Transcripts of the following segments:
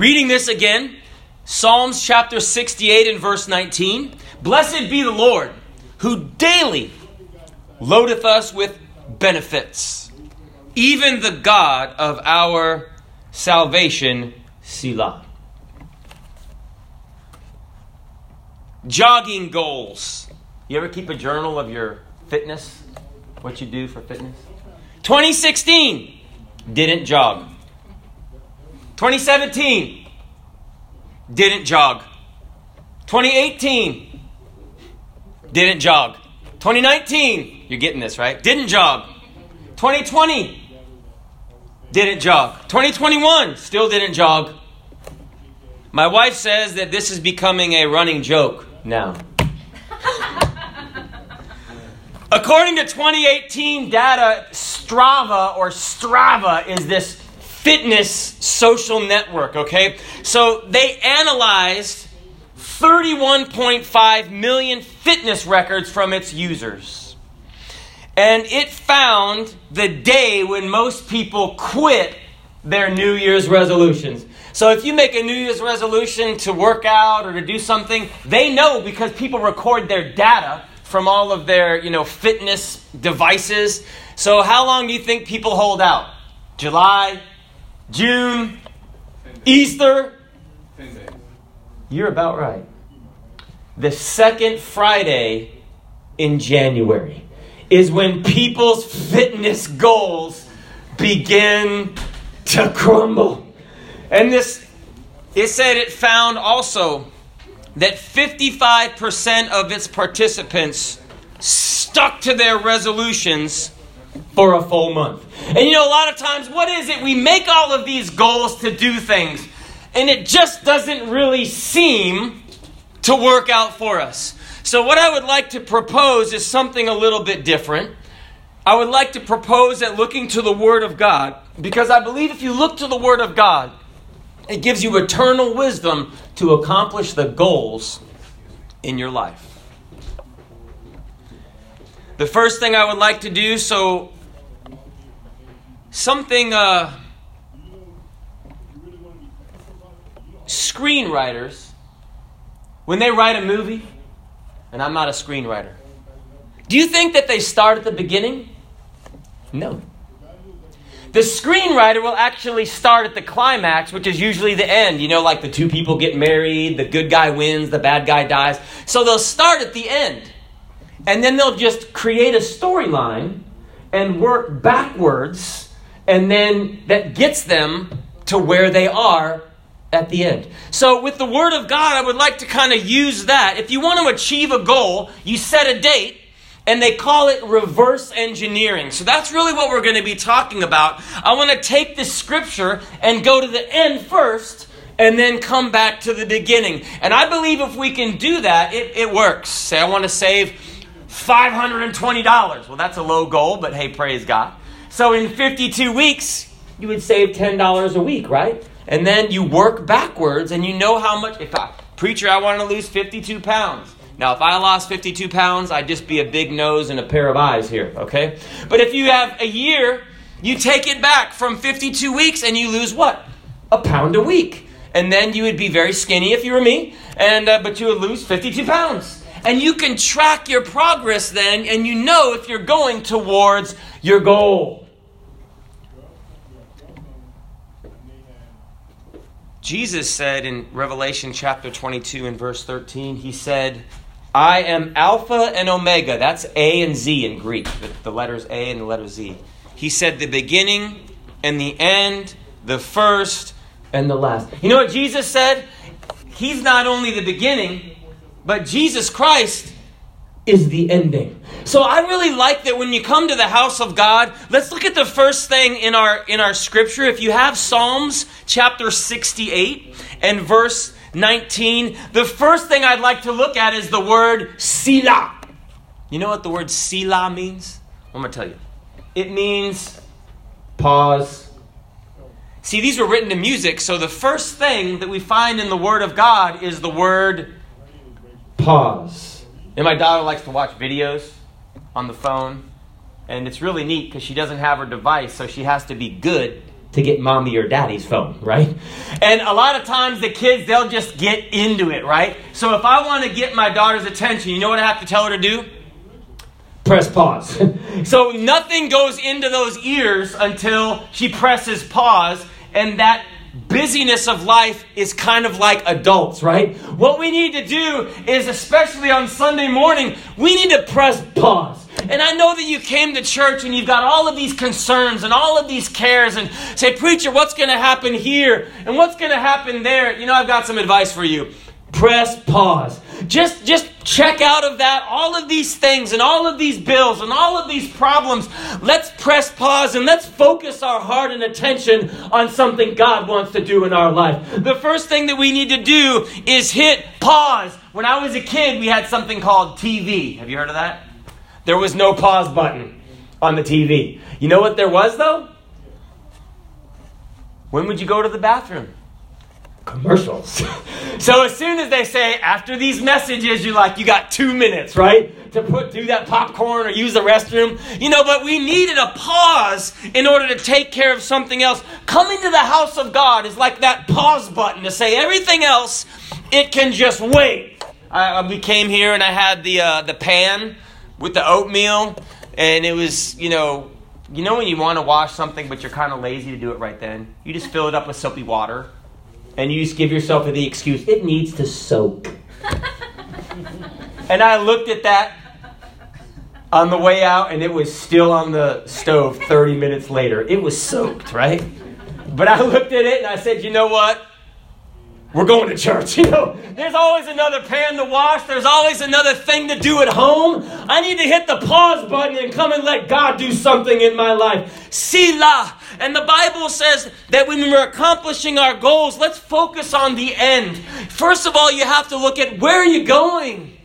Reading this again, Psalms chapter 68 and verse 19. Blessed be the Lord, who daily loadeth us with benefits, even the God of our salvation, Selah. Jogging goals. You ever keep a journal of your fitness? What you do for fitness? 2016, didn't jog. 2017, didn't jog. 2018, didn't jog. 2019, you're getting this, right? Didn't jog. 2020, didn't jog. 2021, still didn't jog. My wife says that this is becoming a running joke now. According to 2018 data, Strava or Strava is this fitness social network, okay? So they analyzed 31.5 million fitness records from its users. And it found the day when most people quit their New Year's resolutions. So if you make a New Year's resolution to work out or to do something, they know because people record their data from all of their, you know, fitness devices. So how long do you think people hold out? July, June, Easter? You're about right. The second Friday in January is when people's fitness goals begin to crumble. And this, it said it found also that 55% of its participants stuck to their resolutions for a full month. And you know, a lot of times, what is it? We make all of these goals to do things, and it just doesn't really seem to work out for us. So, what I would like to propose is something a little bit different. I would like to propose that looking to the Word of God, because I believe if you look to the Word of God, it gives you eternal wisdom to accomplish the goals in your life. The first thing I would like to do, so something uh, screenwriters, when they write a movie, and I'm not a screenwriter, do you think that they start at the beginning? No. The screenwriter will actually start at the climax, which is usually the end. You know, like the two people get married, the good guy wins, the bad guy dies. So they'll start at the end. And then they'll just create a storyline and work backwards, and then that gets them to where they are at the end. So, with the Word of God, I would like to kind of use that. If you want to achieve a goal, you set a date, and they call it reverse engineering. So that's really what we're going to be talking about. I want to take this scripture and go to the end first and then come back to the beginning. And I believe if we can do that, it, it works. Say, I want to save $520. Well, that's a low goal, but hey, praise God. So in 52 weeks, you would save $10 a week, right? And then you work backwards and you know how much. If I, preacher, I want to lose 52 pounds. Now, if I lost 52 pounds, I'd just be a big nose and a pair of eyes here, okay? But if you have a year, you take it back from 52 weeks and you lose what? A pound a week. And then you would be very skinny if you were me, and uh, but you would lose 52 pounds. And you can track your progress then, and you know if you're going towards your goal. Jesus said in Revelation chapter 22 and verse 13, He said, I am Alpha and Omega. That's A and Z in Greek, the, letters A and the letter Z. He said the beginning and the end, the first and the last. You know what Jesus said? He's not only the beginning, but Jesus Christ is the ending. So I really like that when you come to the house of God, let's look at the first thing in our in our scripture. If you have Psalms chapter 68 and verse 19, the first thing I'd like to look at is the word Selah. You know what the word Selah means? I'm going to tell you. It means pause. See, these were written to music, so the first thing that we find in the Word of God is the word pause. And my daughter likes to watch videos on the phone, and it's really neat because she doesn't have her device, so she has to be good to get mommy or daddy's phone, right? And a lot of times the kids, they'll just get into it, right? So if I want to get my daughter's attention, you know what I have to tell her to do? Press pause. so nothing goes into those ears until she presses pause, and that busyness of life is kind of like adults, right? What we need to do is, especially on Sunday morning, we need to press pause. And I know that you came to church and you've got all of these concerns and all of these cares and say, Preacher, what's going to happen here and what's going to happen there? You know, I've got some advice for you. Press pause. Just, just check out of that all of these things and all of these bills and all of these problems. Let's press pause and let's focus our heart and attention on something God wants to do in our life. The first thing that we need to do is hit pause. When I was a kid, we had something called TV. Have you heard of that? There was no pause button on the TV. You know what there was, though? When would you go to the bathroom? Commercials. so as soon as they say, after these messages, you're like, you got two minutes, right? To put do that popcorn or use the restroom. You know, but we needed a pause in order to take care of something else. Coming to the house of God is like that pause button to say everything else, it can just wait. I, we came here and I had the uh, the pan with the oatmeal, and it was, you know, you know when you want to wash something but you're kind of lazy to do it right then? You just fill it up with soapy water, and you just give yourself the excuse, it needs to soak. and I looked at that on the way out, and it was still on the stove 30 minutes later. It was soaked, right? But I looked at it and I said, you know what? We're going to church. You know, there's always another pan to wash. There's always another thing to do at home. I need to hit the pause button and come and let God do something in my life. Selah. And the Bible says that when we're accomplishing our goals, let's focus on the end. First of all, you have to look at where are you going?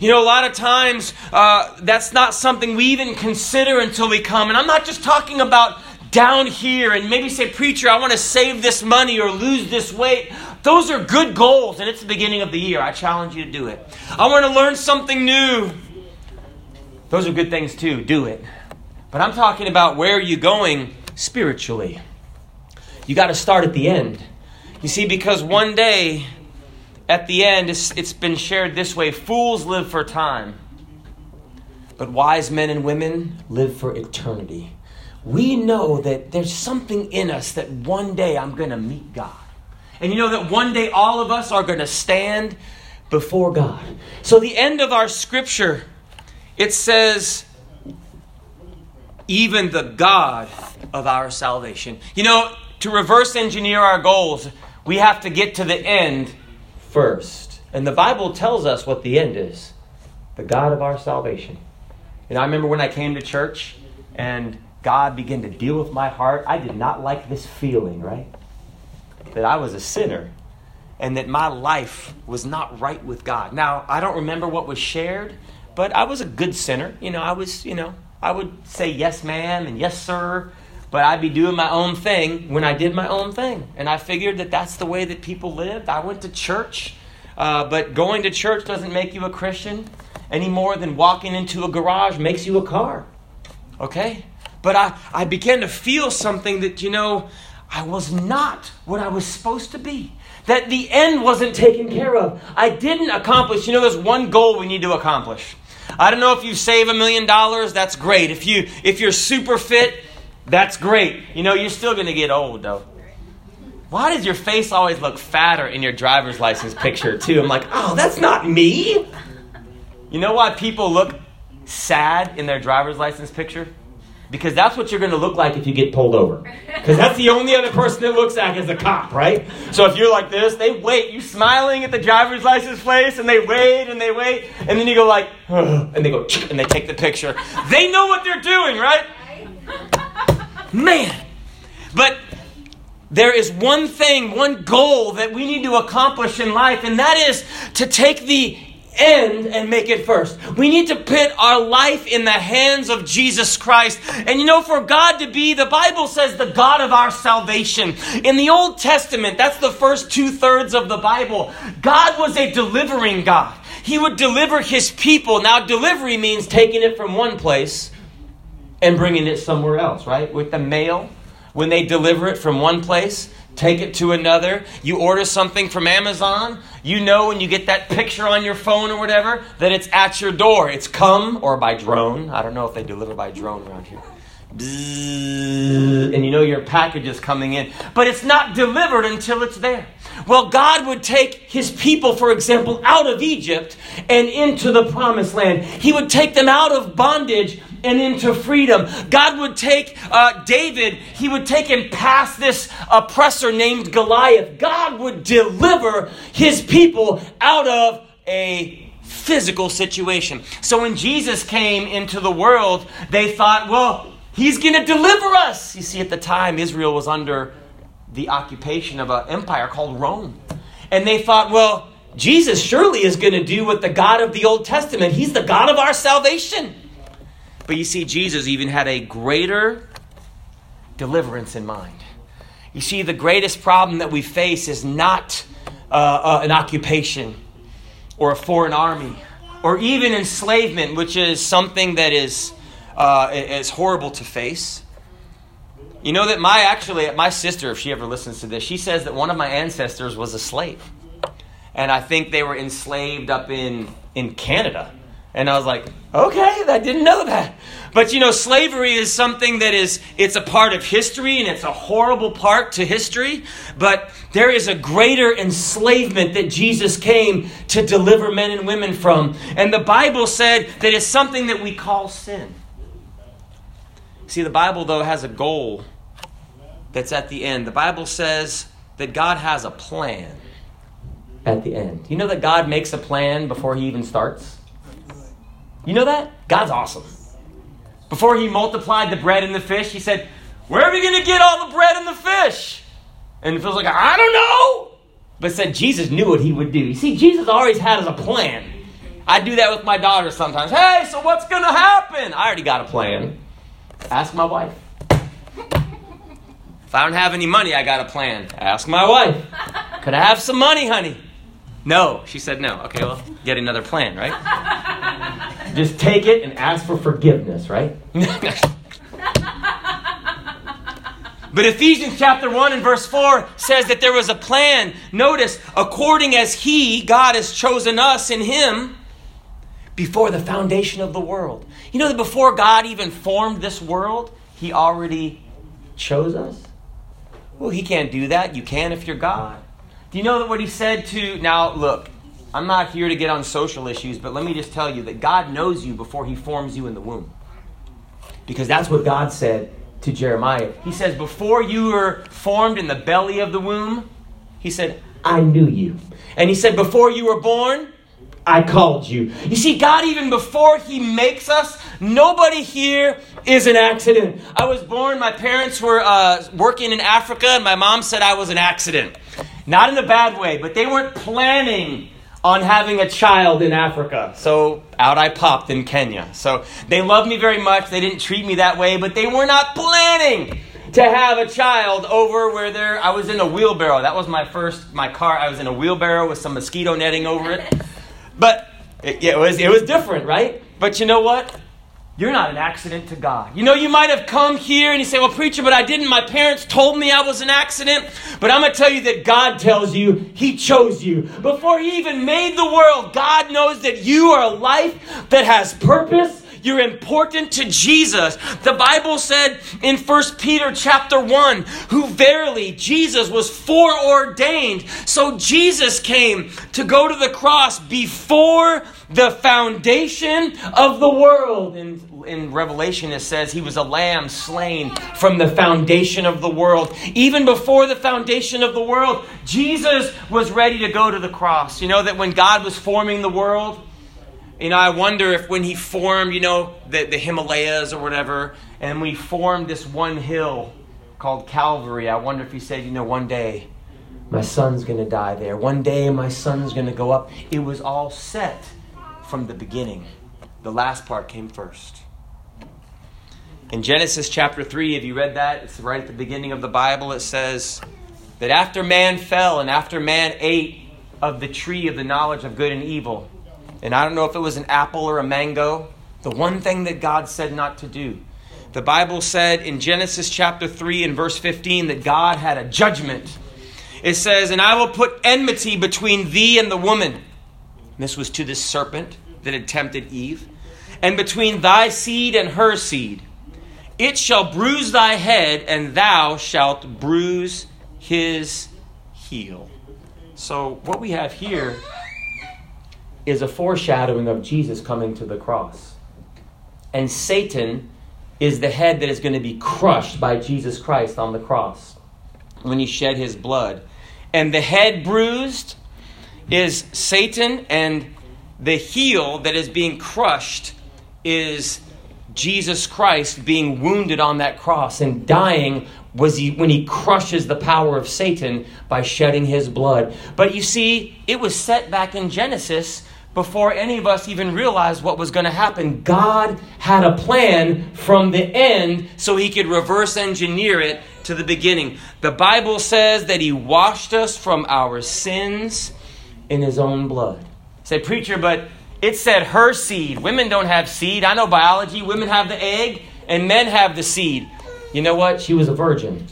You know, a lot of times uh, that's not something we even consider until we come. And I'm not just talking about down here and maybe say, Preacher, I want to save this money or lose this weight. Those are good goals, and it's the beginning of the year. I challenge you to do it. I want to learn something new. Those are good things too. Do it. But I'm talking about where are you going spiritually? You got to start at the end. You see, because one day, at the end, it's, it's been shared this way fools live for time, but wise men and women live for eternity. We know that there's something in us that one day I'm going to meet God. And you know that one day all of us are going to stand before God. So, the end of our scripture, it says, even the God of our salvation. You know, to reverse engineer our goals, we have to get to the end first. And the Bible tells us what the end is the God of our salvation. And I remember when I came to church and God began to deal with my heart, I did not like this feeling, right? That I was a sinner and that my life was not right with God. Now, I don't remember what was shared, but I was a good sinner. You know, I was, you know, I would say yes, ma'am, and yes, sir, but I'd be doing my own thing when I did my own thing. And I figured that that's the way that people lived. I went to church, uh, but going to church doesn't make you a Christian any more than walking into a garage makes you a car. Okay? But I, I began to feel something that, you know, I was not what I was supposed to be. That the end wasn't taken care of. I didn't accomplish. You know, there's one goal we need to accomplish. I don't know if you save a million dollars, that's great. If you if you're super fit, that's great. You know, you're still gonna get old though. Why does your face always look fatter in your driver's license picture too? I'm like, oh, that's not me. You know why people look sad in their driver's license picture? Because that's what you're going to look like if you get pulled over. Because that's the only other person that looks like is a cop, right? So if you're like this, they wait. You smiling at the driver's license place, and they wait and they wait, and then you go like, and they go, and they take the picture. They know what they're doing, right? Man. But there is one thing, one goal that we need to accomplish in life, and that is to take the end and make it first. We need to put our life in the hands of Jesus Christ. And you know, for God to be, the Bible says, the God of our salvation. In the Old Testament, that's the first two thirds of the Bible. God was a delivering God. He would deliver his people. Now, delivery means taking it from one place and bringing it somewhere else, right? With the mail when they deliver it from one place, take it to another. You order something from Amazon, you know when you get that picture on your phone or whatever that it's at your door. It's come or by drone. I don't know if they deliver by drone around here. And you know your package is coming in, but it's not delivered until it's there. Well, God would take his people, for example, out of Egypt and into the promised land. He would take them out of bondage and into freedom. God would take uh, David, he would take him past this oppressor named Goliath. God would deliver his people out of a physical situation. So when Jesus came into the world, they thought, well, he's going to deliver us. You see, at the time, Israel was under the occupation of an empire called Rome. And they thought, well, Jesus surely is going to do what the God of the Old Testament, he's the God of our salvation. But you see, Jesus even had a greater deliverance in mind. You see, the greatest problem that we face is not uh, uh, an occupation or a foreign army or even enslavement, which is something that is, uh, is horrible to face. You know that my actually my sister, if she ever listens to this, she says that one of my ancestors was a slave, and I think they were enslaved up in in Canada. And I was like, okay, I didn't know that. But you know, slavery is something that is, it's a part of history and it's a horrible part to history. But there is a greater enslavement that Jesus came to deliver men and women from. And the Bible said that it's something that we call sin. See, the Bible, though, has a goal that's at the end. The Bible says that God has a plan at the end. You know that God makes a plan before he even starts? You know that? God's awesome. Before he multiplied the bread and the fish, he said, Where are we going to get all the bread and the fish? And it feels like, I don't know. But said Jesus knew what he would do. You see, Jesus always had a plan. I do that with my daughter sometimes. Hey, so what's going to happen? I already got a plan. Ask my wife. If I don't have any money, I got a plan. Ask my wife. Could I have some money, honey? No. She said no. Okay, well, get another plan, right? Just take it and ask for forgiveness, right? But Ephesians chapter 1 and verse 4 says that there was a plan. Notice, according as He, God, has chosen us in Him before the foundation of the world. You know that before God even formed this world, He already chose us? Well, He can't do that. You can if you're God. Do you know that what He said to. Now, look, I'm not here to get on social issues, but let me just tell you that God knows you before He forms you in the womb. Because that's what God said to Jeremiah. He says, Before you were formed in the belly of the womb, He said, I knew you. And He said, Before you were born, I called you. You see, God, even before He makes us, nobody here is an accident. I was born, my parents were uh, working in Africa, and my mom said I was an accident. Not in a bad way, but they weren't planning on having a child in Africa. So out I popped in Kenya. So they loved me very much. They didn't treat me that way, but they were not planning to have a child over where there I was in a wheelbarrow. That was my first my car. I was in a wheelbarrow with some mosquito netting over it. But it, it was it was different, right? But you know what? You're not an accident to God. You know, you might have come here and you say, Well, preacher, but I didn't. My parents told me I was an accident. But I'm going to tell you that God tells you He chose you. Before He even made the world, God knows that you are a life that has purpose. You're important to Jesus. The Bible said in 1 Peter chapter 1, who verily Jesus was foreordained. So Jesus came to go to the cross before the foundation of the world. In, in Revelation, it says he was a lamb slain from the foundation of the world. Even before the foundation of the world, Jesus was ready to go to the cross. You know that when God was forming the world, you know, I wonder if when he formed, you know, the, the Himalayas or whatever, and we formed this one hill called Calvary, I wonder if he said, you know, one day my son's going to die there. One day my son's going to go up. It was all set from the beginning. The last part came first. In Genesis chapter 3, have you read that? It's right at the beginning of the Bible. It says that after man fell and after man ate of the tree of the knowledge of good and evil, and I don't know if it was an apple or a mango, the one thing that God said not to do. The Bible said in Genesis chapter 3 and verse 15 that God had a judgment. It says, And I will put enmity between thee and the woman. This was to this serpent that had tempted Eve. And between thy seed and her seed. It shall bruise thy head, and thou shalt bruise his heel. So, what we have here is a foreshadowing of Jesus coming to the cross. And Satan is the head that is going to be crushed by Jesus Christ on the cross when he shed his blood. And the head bruised is Satan, and the heel that is being crushed is Jesus Christ being wounded on that cross and dying was he when he crushes the power of Satan by shedding his blood. But you see, it was set back in Genesis before any of us even realized what was going to happen. God had a plan from the end so he could reverse engineer it to the beginning. The Bible says that he washed us from our sins in his own blood. Say, preacher, but it said her seed. Women don't have seed. I know biology. Women have the egg and men have the seed. You know what? She was a virgin.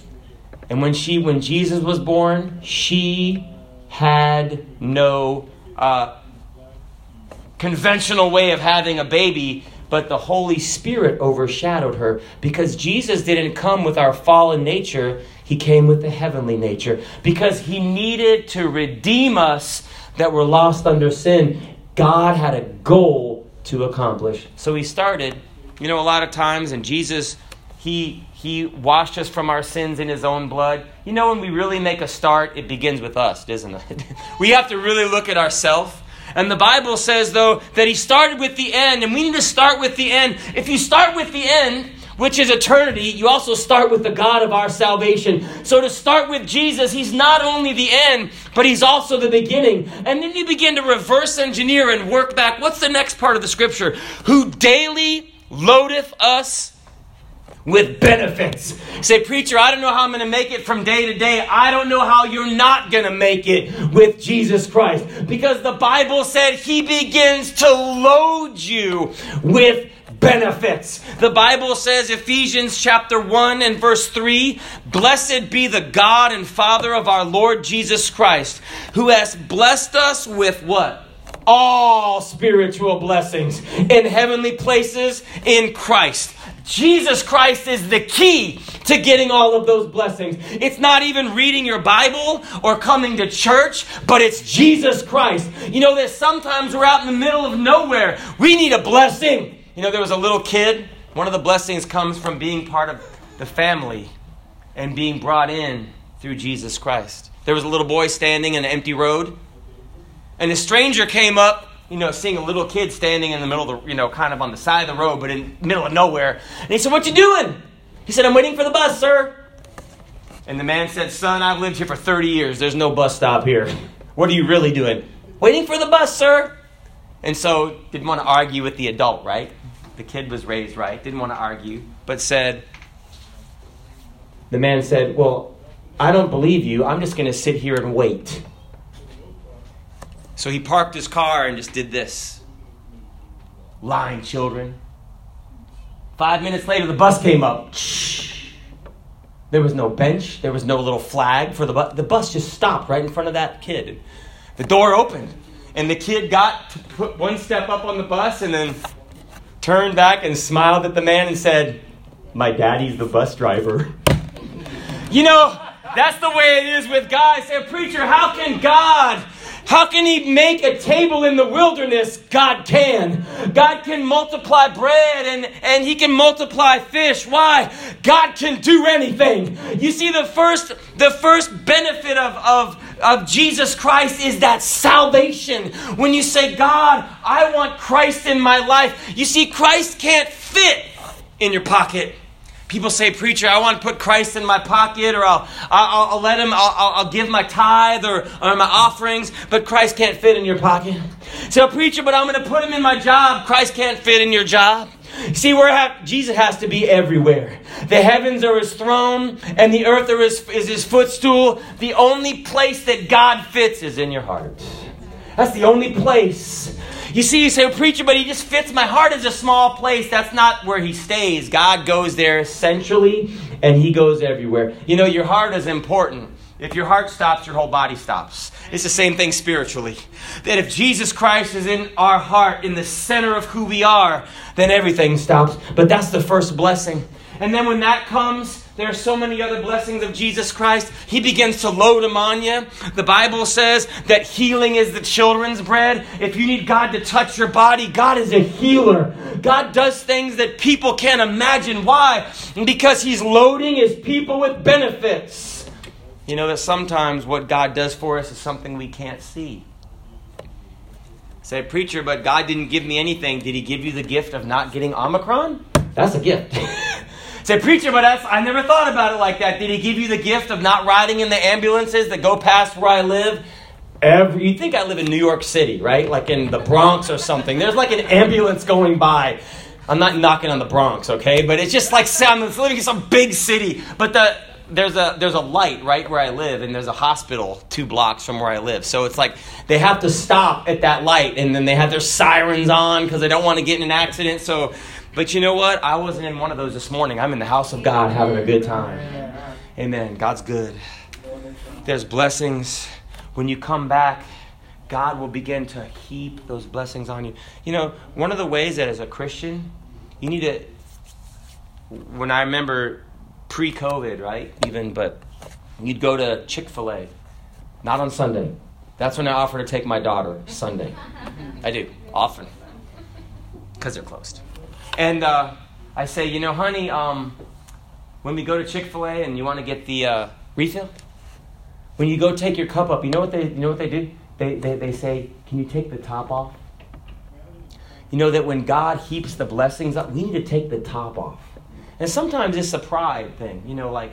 And when she when Jesus was born, she had no uh, conventional way of having a baby, but the Holy Spirit overshadowed her because Jesus didn't come with our fallen nature, he came with the heavenly nature because he needed to redeem us that were lost under sin God had a goal to accomplish. So he started, you know, a lot of times, and Jesus, he he washed us from our sins in his own blood. You know, when we really make a start, it begins with us, doesn't it? we have to really look at ourselves. And the Bible says, though, that he started with the end, and we need to start with the end. If you start with the end, which is eternity, you also start with the God of our salvation. So to start with Jesus, he's not only the end, but he's also the beginning. And then you begin to reverse engineer and work back. What's the next part of the scripture? Who daily loadeth us with benefits. Say, preacher, I don't know how I'm going to make it from day to day. I don't know how you're not going to make it with Jesus Christ. Because the Bible said he begins to load you with benefits. The Bible says, Ephesians chapter 1 and verse 3 Blessed be the God and Father of our Lord Jesus Christ, who has blessed us with what? All spiritual blessings in heavenly places in Christ. Jesus Christ is the key to getting all of those blessings. It's not even reading your Bible or coming to church, but it's Jesus Christ. You know that sometimes we're out in the middle of nowhere. We need a blessing. You know, there was a little kid. One of the blessings comes from being part of the family and being brought in through Jesus Christ. There was a little boy standing in an empty road, and a stranger came up, you know, seeing a little kid standing in the middle of the, you know, kind of on the side of the road, but in middle of nowhere. And he said, What you doing? He said, I'm waiting for the bus, sir. And the man said, Son, I've lived here for 30 years. There's no bus stop here. What are you really doing? Waiting for the bus, sir. And so, didn't want to argue with the adult, right? The kid was raised right, didn't want to argue, but said, The man said, Well, I don't believe you. I'm just going to sit here and wait. So he parked his car and just did this. Lying children. Five minutes later, the bus came up. There was no bench. There was no little flag for the bus. The bus just stopped right in front of that kid. The door opened, and the kid got to put one step up on the bus and then turned back and smiled at the man and said, My daddy's the bus driver. You know, that's the way it is with God. I say, Preacher, how can God how can he make a table in the wilderness? God can. God can multiply bread and, and he can multiply fish. Why? God can do anything. You see, the first, the first benefit of, of, of Jesus Christ is that salvation. When you say, God, I want Christ in my life, you see, Christ can't fit in your pocket. People say, Preacher, I want to put Christ in my pocket, or I'll, I'll, I'll let him, I'll, I'll, give my tithe or, or my offerings, but Christ can't fit in your pocket. So, Preacher, but I'm going to put him in my job. Christ can't fit in your job. See, where have, Jesus has to be everywhere. The heavens are his throne, and the earth is, is his footstool. The only place that God fits is in your heart. That's the only place You see, you say, preacher, but he just fits. My heart is a small place. That's not where he stays. God goes there centrally, and he goes everywhere. You know, your heart is important. If your heart stops, your whole body stops. It's the same thing spiritually. That if Jesus Christ is in our heart, in the center of who we are, then everything stops. But that's the first blessing. And then when that comes, there are so many other blessings of Jesus Christ. He begins to load them on you. The Bible says that healing is the children's bread. If you need God to touch your body, God is a healer. God does things that people can't imagine. Why? Because He's loading His people with benefits. You know that sometimes what God does for us is something we can't see. Say, preacher, but God didn't give me anything. Did He give you the gift of not getting Omicron? That's a gift. Say, preacher, but that's, I never thought about it like that. Did He give you the gift of not riding in the ambulances that go past where I live? Every, you think I live in New York City, right? Like in the Bronx or something. There's like an ambulance going by. I'm not knocking on the Bronx, okay? But it's just like I'm living in some big city. But the there's a there's a light right where I live, and there's a hospital two blocks from where I live. So it's like they have to stop at that light, and then they have their sirens on because they don't want to get in an accident. So, but you know what? I wasn't in one of those this morning. I'm in the house of God, having a good time. Amen. God's good. There's blessings when you come back. God will begin to heap those blessings on you. You know, one of the ways that as a Christian, you need to. When I remember pre COVID, right? Even, but you'd go to Chick fil A, not on Sunday. That's when I offer to take my daughter, Sunday. I do, often, because they're closed. And uh, I say, you know, honey, um, when we go to Chick fil A and you want to get the uh, refill, when you go take your cup up, you know what they, you know what they do? They, they, they say, can you take the top off? You know that when God heaps the blessings up, we need to take the top off. And sometimes it's a pride thing. You know, like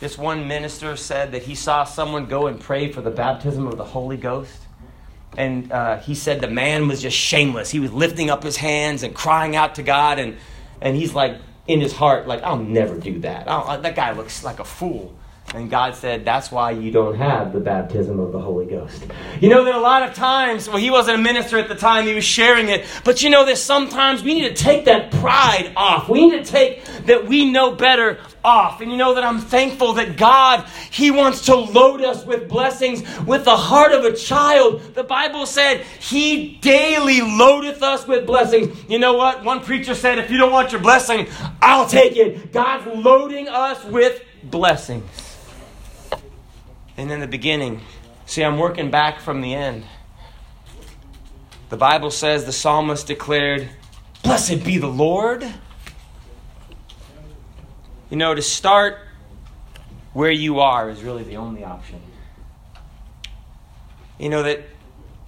this one minister said that he saw someone go and pray for the baptism of the Holy Ghost. And uh, he said the man was just shameless. He was lifting up his hands and crying out to God. And, and he's like, in his heart, like, I'll never do that. that guy looks like a fool. And God said, That's why you don't have the baptism of the Holy Ghost. You know that a lot of times, well, he wasn't a minister at the time, he was sharing it. But you know that sometimes we need to take that pride off. We need to take that we know better off. And you know that I'm thankful that God, He wants to load us with blessings with the heart of a child. The Bible said, He daily loadeth us with blessings. You know what? One preacher said, If you don't want your blessing, I'll take it. God's loading us with blessings. And in the beginning, see, I'm working back from the end. The Bible says the psalmist declared, Blessed be the Lord. You know, to start where you are is really the only option. You know that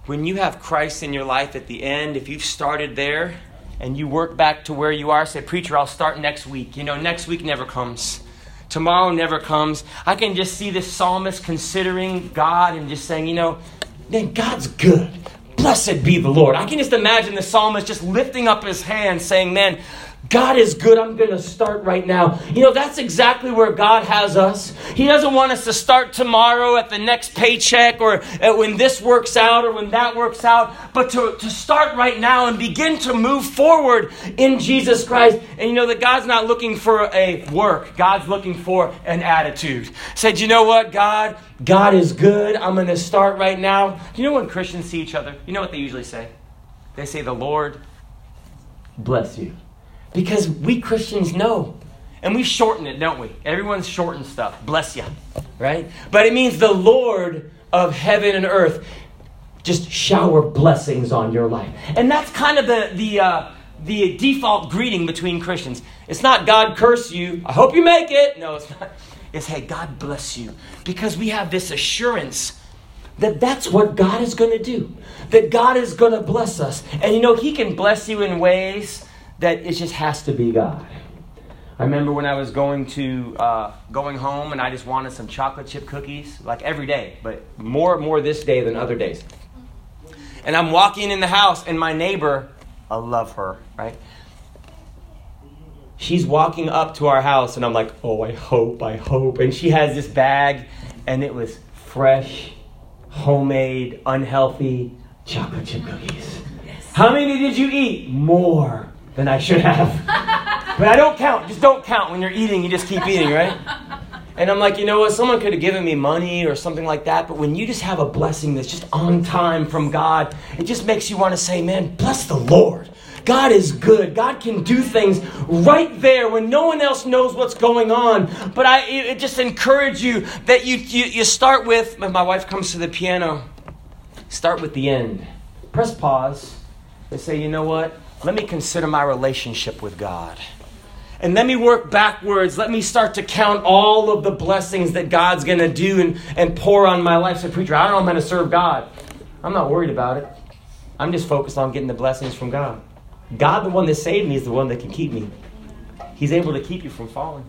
when you have Christ in your life at the end, if you've started there and you work back to where you are, say, Preacher, I'll start next week. You know, next week never comes. Tomorrow never comes. I can just see this psalmist considering God and just saying, you know, man, God's good. Blessed be the Lord. I can just imagine the psalmist just lifting up his hand saying, man, God is good. I'm going to start right now. You know, that's exactly where God has us. He doesn't want us to start tomorrow at the next paycheck or when this works out or when that works out, but to, to start right now and begin to move forward in Jesus Christ. And you know that God's not looking for a work, God's looking for an attitude. Said, you know what, God? God is good. I'm going to start right now. You know when Christians see each other? You know what they usually say? They say, The Lord bless you. Because we Christians know. And we shorten it, don't we? Everyone's shortened stuff. Bless you. Right? But it means the Lord of heaven and earth just shower blessings on your life. And that's kind of the, the, uh, the default greeting between Christians. It's not God curse you. I hope you make it. No, it's not. It's hey, God bless you. Because we have this assurance that that's what God is going to do. That God is going to bless us. And you know, He can bless you in ways that it just has to be God. I remember when I was going to uh, going home and I just wanted some chocolate chip cookies, like every day, but more more this day than other days. And I'm walking in the house, and my neighbor, I love her, right? She's walking up to our house, and I'm like, oh, I hope, I hope. And she has this bag, and it was fresh, homemade, unhealthy chocolate chip cookies. How many did you eat? More than I should have. but I don't count. Just don't count. When you're eating, you just keep eating, right? And I'm like, you know what? Someone could have given me money or something like that. But when you just have a blessing that's just on time from God, it just makes you want to say, man, bless the Lord. God is good. God can do things right there when no one else knows what's going on. But I it just encourage you that you, you, you start with, when my wife comes to the piano, start with the end. Press pause and say, you know what? Let me consider my relationship with God. And let me work backwards. Let me start to count all of the blessings that God's going to do and, and pour on my life. Say, preacher, I don't know I'm going to serve God. I'm not worried about it. I'm just focused on getting the blessings from God. God, the one that saved me, is the one that can keep me. He's able to keep you from falling.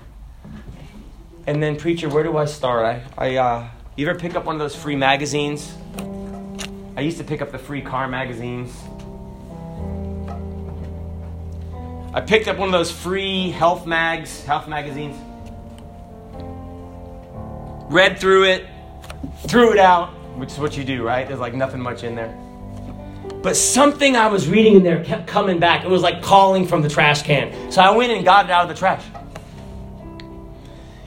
And then, preacher, where do I start? I, I uh, you ever pick up one of those free magazines? I used to pick up the free car magazines. I picked up one of those free health mags, health magazines. Read through it, threw it out, which is what you do, right? There's like nothing much in there. But something I was reading in there kept coming back. It was like calling from the trash can. So I went and got it out of the trash.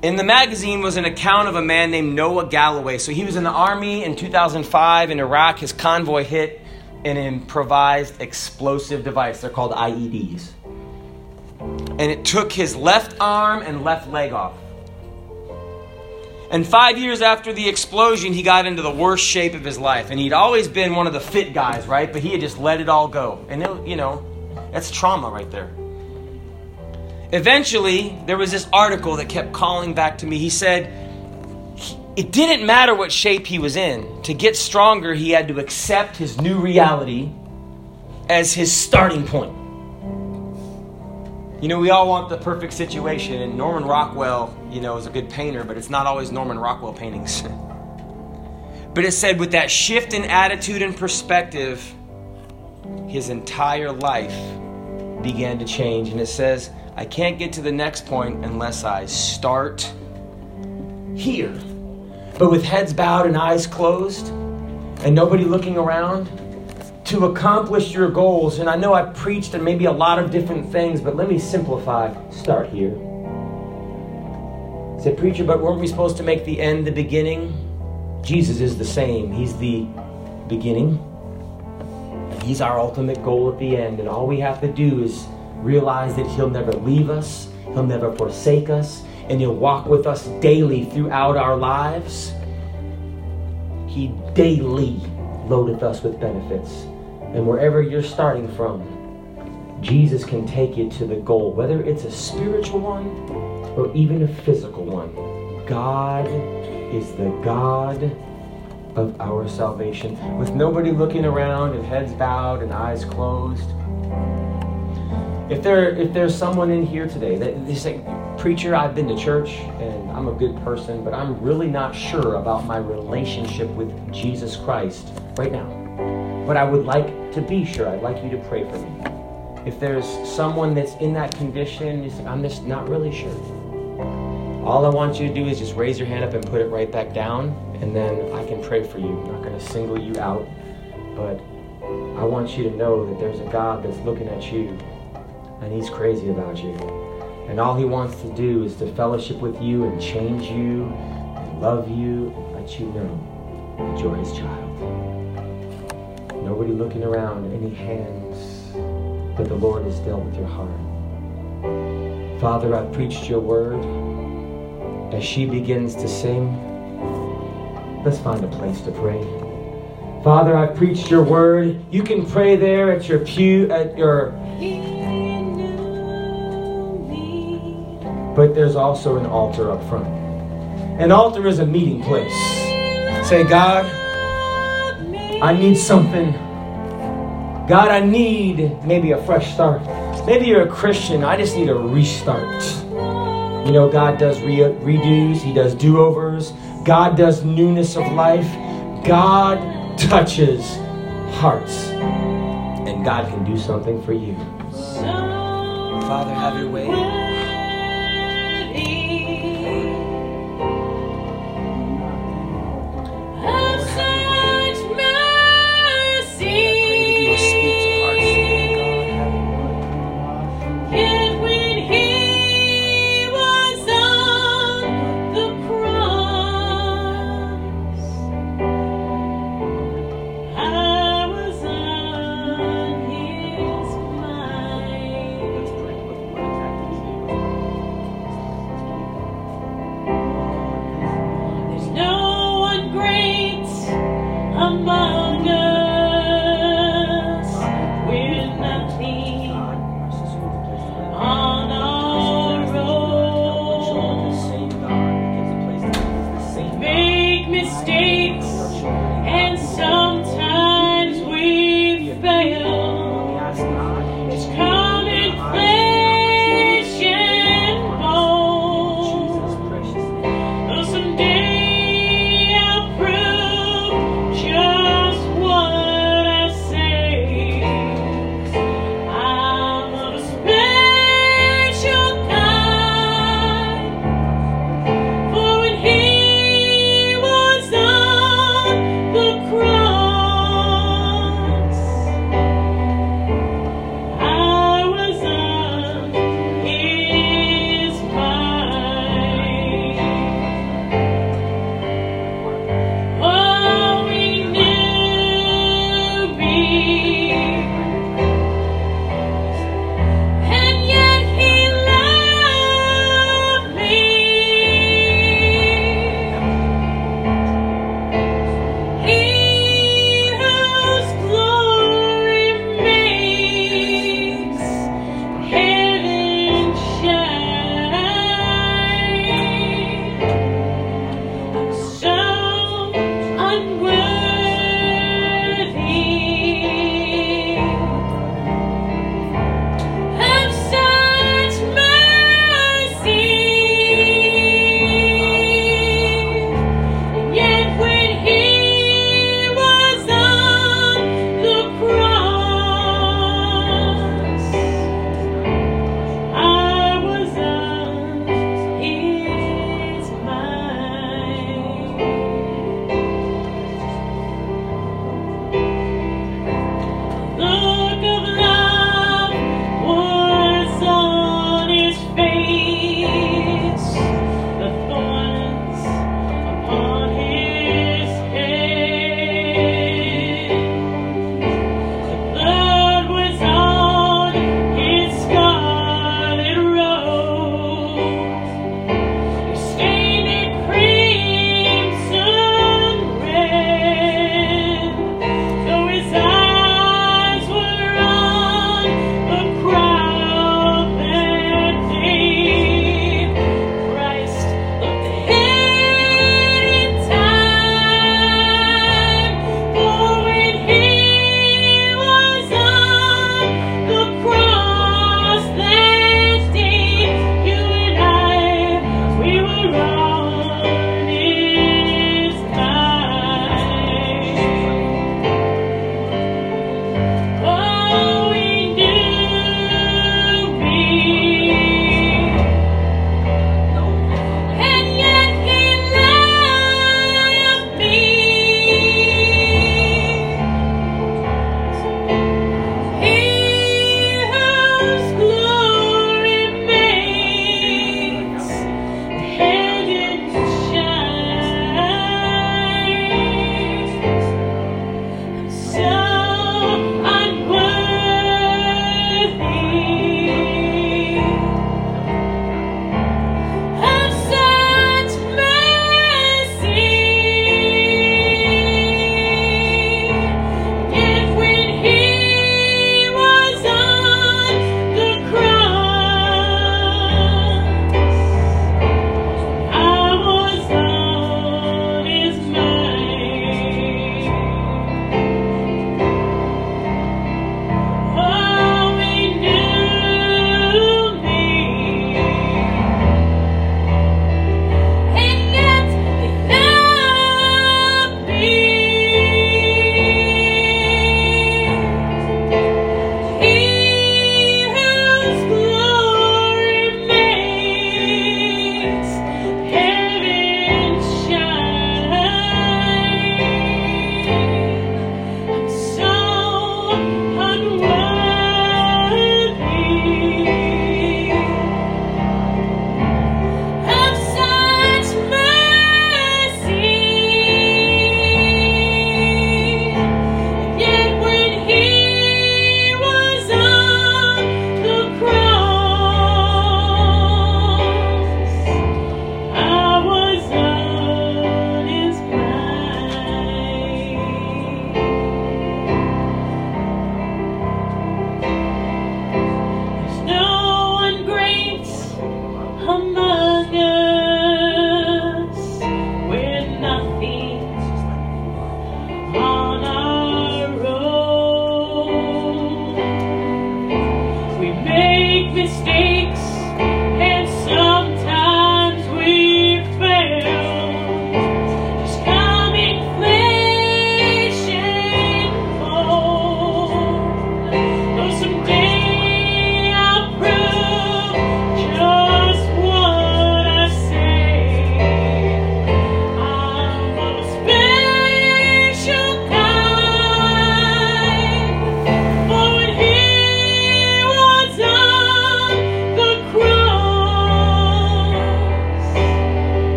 In the magazine was an account of a man named Noah Galloway. So he was in the army in 2005 in Iraq. His convoy hit an improvised explosive device. They're called IEDs. And it took his left arm and left leg off. And five years after the explosion, he got into the worst shape of his life. And he'd always been one of the fit guys, right? But he had just let it all go. And, it, you know, that's trauma right there. Eventually, there was this article that kept calling back to me. He said, it didn't matter what shape he was in. To get stronger, he had to accept his new reality as his starting point. You know, we all want the perfect situation, and Norman Rockwell, you know, is a good painter, but it's not always Norman Rockwell paintings. but it said, with that shift in attitude and perspective, his entire life began to change. And it says, I can't get to the next point unless I start here. But with heads bowed and eyes closed, and nobody looking around, to accomplish your goals. And I know I've preached and maybe a lot of different things, but let me simplify. Start here. Say, preacher, but weren't we supposed to make the end the beginning? Jesus is the same. He's the beginning. He's our ultimate goal at the end. And all we have to do is realize that He'll never leave us, He'll never forsake us, and He'll walk with us daily throughout our lives. He daily loadeth us with benefits. And wherever you're starting from, Jesus can take you to the goal, whether it's a spiritual one or even a physical one. God is the God of our salvation. With nobody looking around and heads bowed and eyes closed. If there if there's someone in here today that they say, Preacher, I've been to church and I'm a good person, but I'm really not sure about my relationship with Jesus Christ right now but I would like to be sure. I'd like you to pray for me. If there's someone that's in that condition, I'm just not really sure. All I want you to do is just raise your hand up and put it right back down, and then I can pray for you. I'm not going to single you out, but I want you to know that there's a God that's looking at you, and He's crazy about you. And all He wants to do is to fellowship with you and change you and love you and let you know that you're His child. Nobody looking around, any hands, but the Lord has dealt with your heart. Father, I've preached your word. As she begins to sing, let's find a place to pray. Father, I've preached your word. You can pray there at your pew, at your. But there's also an altar up front. An altar is a meeting place. Say, God, I need something. God, I need maybe a fresh start. Maybe you're a Christian. I just need a restart. You know, God does re- redos, He does do overs, God does newness of life. God touches hearts. And God can do something for you. Father, have your way.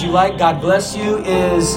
You like. God bless you is